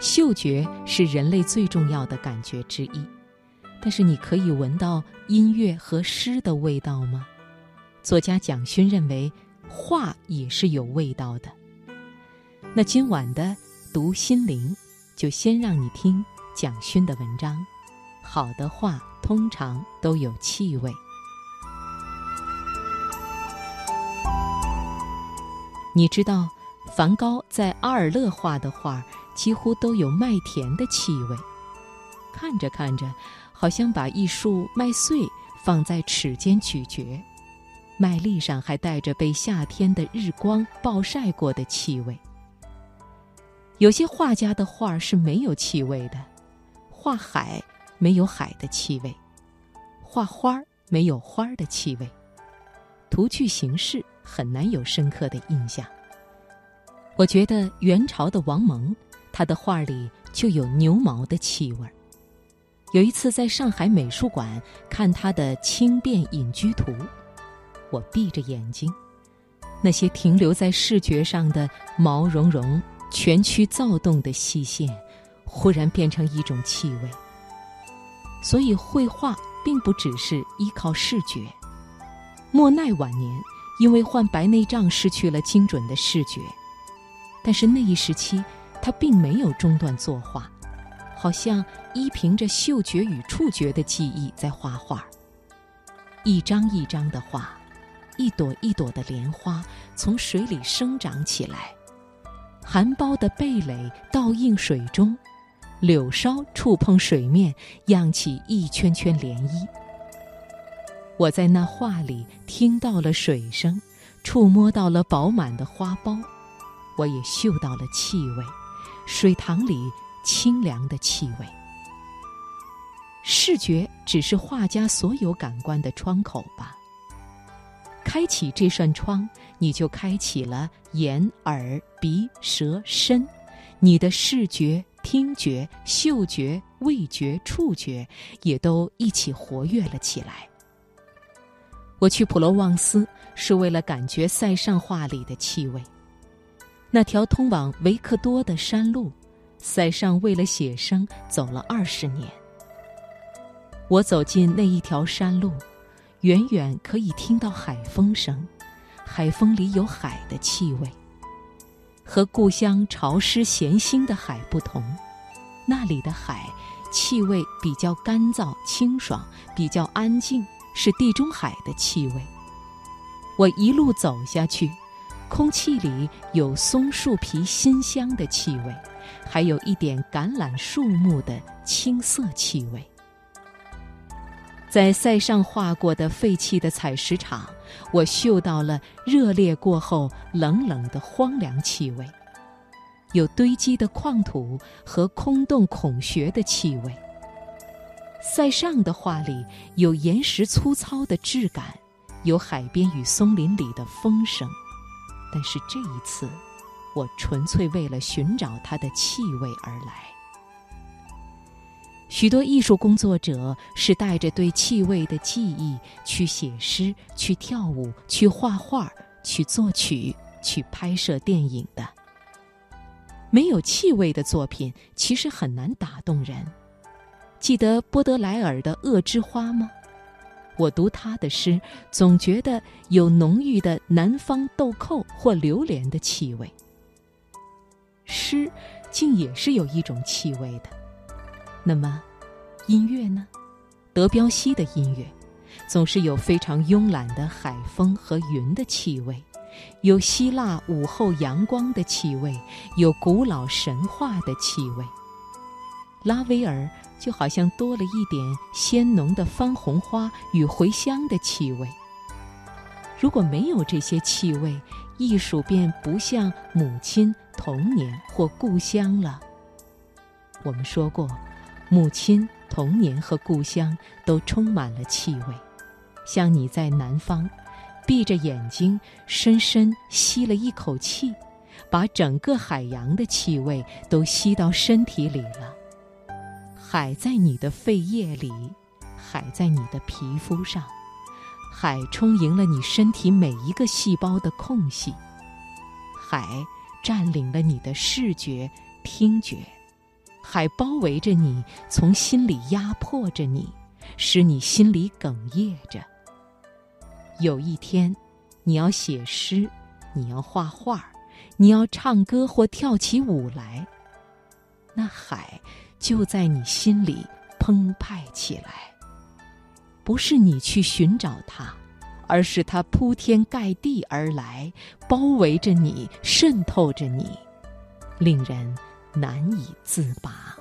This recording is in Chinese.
嗅觉是人类最重要的感觉之一，但是你可以闻到音乐和诗的味道吗？作家蒋勋认为，画也是有味道的。那今晚的读心灵，就先让你听蒋勋的文章。好的画通常都有气味。你知道，梵高在阿尔勒画的画几乎都有麦田的气味，看着看着，好像把一束麦穗放在齿间咀嚼，麦粒上还带着被夏天的日光暴晒过的气味。有些画家的画是没有气味的，画海没有海的气味，画花没有花的气味，图具形式。很难有深刻的印象。我觉得元朝的王蒙，他的画里就有牛毛的气味。有一次在上海美术馆看他的《轻便隐居图》，我闭着眼睛，那些停留在视觉上的毛茸茸、蜷曲躁动的细线，忽然变成一种气味。所以绘画并不只是依靠视觉。莫奈晚年。因为患白内障，失去了精准的视觉，但是那一时期，他并没有中断作画，好像依凭着嗅觉与触觉的记忆在画画。一张一张的画，一朵一朵的莲花从水里生长起来，含苞的蓓蕾倒映水中，柳梢触碰水面，漾起一圈圈涟漪。我在那画里听到了水声，触摸到了饱满的花苞，我也嗅到了气味，水塘里清凉的气味。视觉只是画家所有感官的窗口吧？开启这扇窗，你就开启了眼、耳、鼻、舌、身，你的视觉、听觉、嗅觉、味觉、触觉也都一起活跃了起来。我去普罗旺斯是为了感觉塞尚画里的气味。那条通往维克多的山路，塞尚为了写生走了二十年。我走进那一条山路，远远可以听到海风声，海风里有海的气味。和故乡潮湿咸腥的海不同，那里的海气味比较干燥清爽，比较安静。是地中海的气味。我一路走下去，空气里有松树皮馨香的气味，还有一点橄榄树木的青涩气味。在塞上画过的废弃的采石场，我嗅到了热烈过后冷冷的荒凉气味，有堆积的矿土和空洞孔穴的气味。塞尚的画里有岩石粗糙的质感，有海边与松林里的风声，但是这一次，我纯粹为了寻找它的气味而来。许多艺术工作者是带着对气味的记忆去写诗、去跳舞、去画画、去作曲、去拍摄电影的。没有气味的作品其实很难打动人。记得波德莱尔的《恶之花》吗？我读他的诗，总觉得有浓郁的南方豆蔻或榴莲的气味。诗，竟也是有一种气味的。那么，音乐呢？德彪西的音乐，总是有非常慵懒的海风和云的气味，有希腊午后阳光的气味，有古老神话的气味。拉威尔。就好像多了一点鲜浓的番红花与茴香的气味。如果没有这些气味，艺术便不像母亲、童年或故乡了。我们说过，母亲、童年和故乡都充满了气味，像你在南方，闭着眼睛，深深吸了一口气，把整个海洋的气味都吸到身体里了。海在你的肺叶里，海在你的皮肤上，海充盈了你身体每一个细胞的空隙，海占领了你的视觉、听觉、海包围着你，从心里压迫着你，使你心里哽咽着。有一天，你要写诗，你要画画，你要唱歌或跳起舞来，那海就在你心里澎湃起来。不是你去寻找它，而是它铺天盖地而来，包围着你，渗透着你，令人难以自拔。